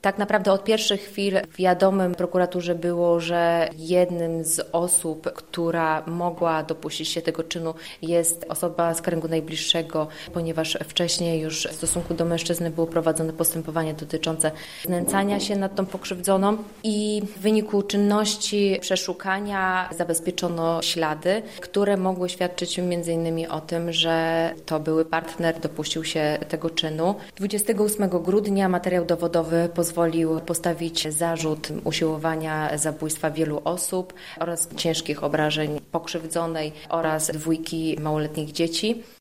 Tak naprawdę od pierwszych chwil wiadomym prokuraturze było, że jednym z osób, która mogła dopuścić się tego czynu jest osoba z kręgu najbliższego, ponieważ wcześniej już w stosunku do mężczyzny było prowadzone postępowanie dotyczące znęcania się nad tą pokrzywdzoną i w wyniku czynności przeszukania zabezpieczono ślady, które mogły świadczyć m.in. o tym, że to były partner dopuścił się tego czynu. 28 grudnia materiał dowodowy pozwolił postawić zarzut usiłowania zabójstwa wielu osób oraz ciężkich obrażeń pokrzywdzonej oraz dwójki małoletnich dzieci.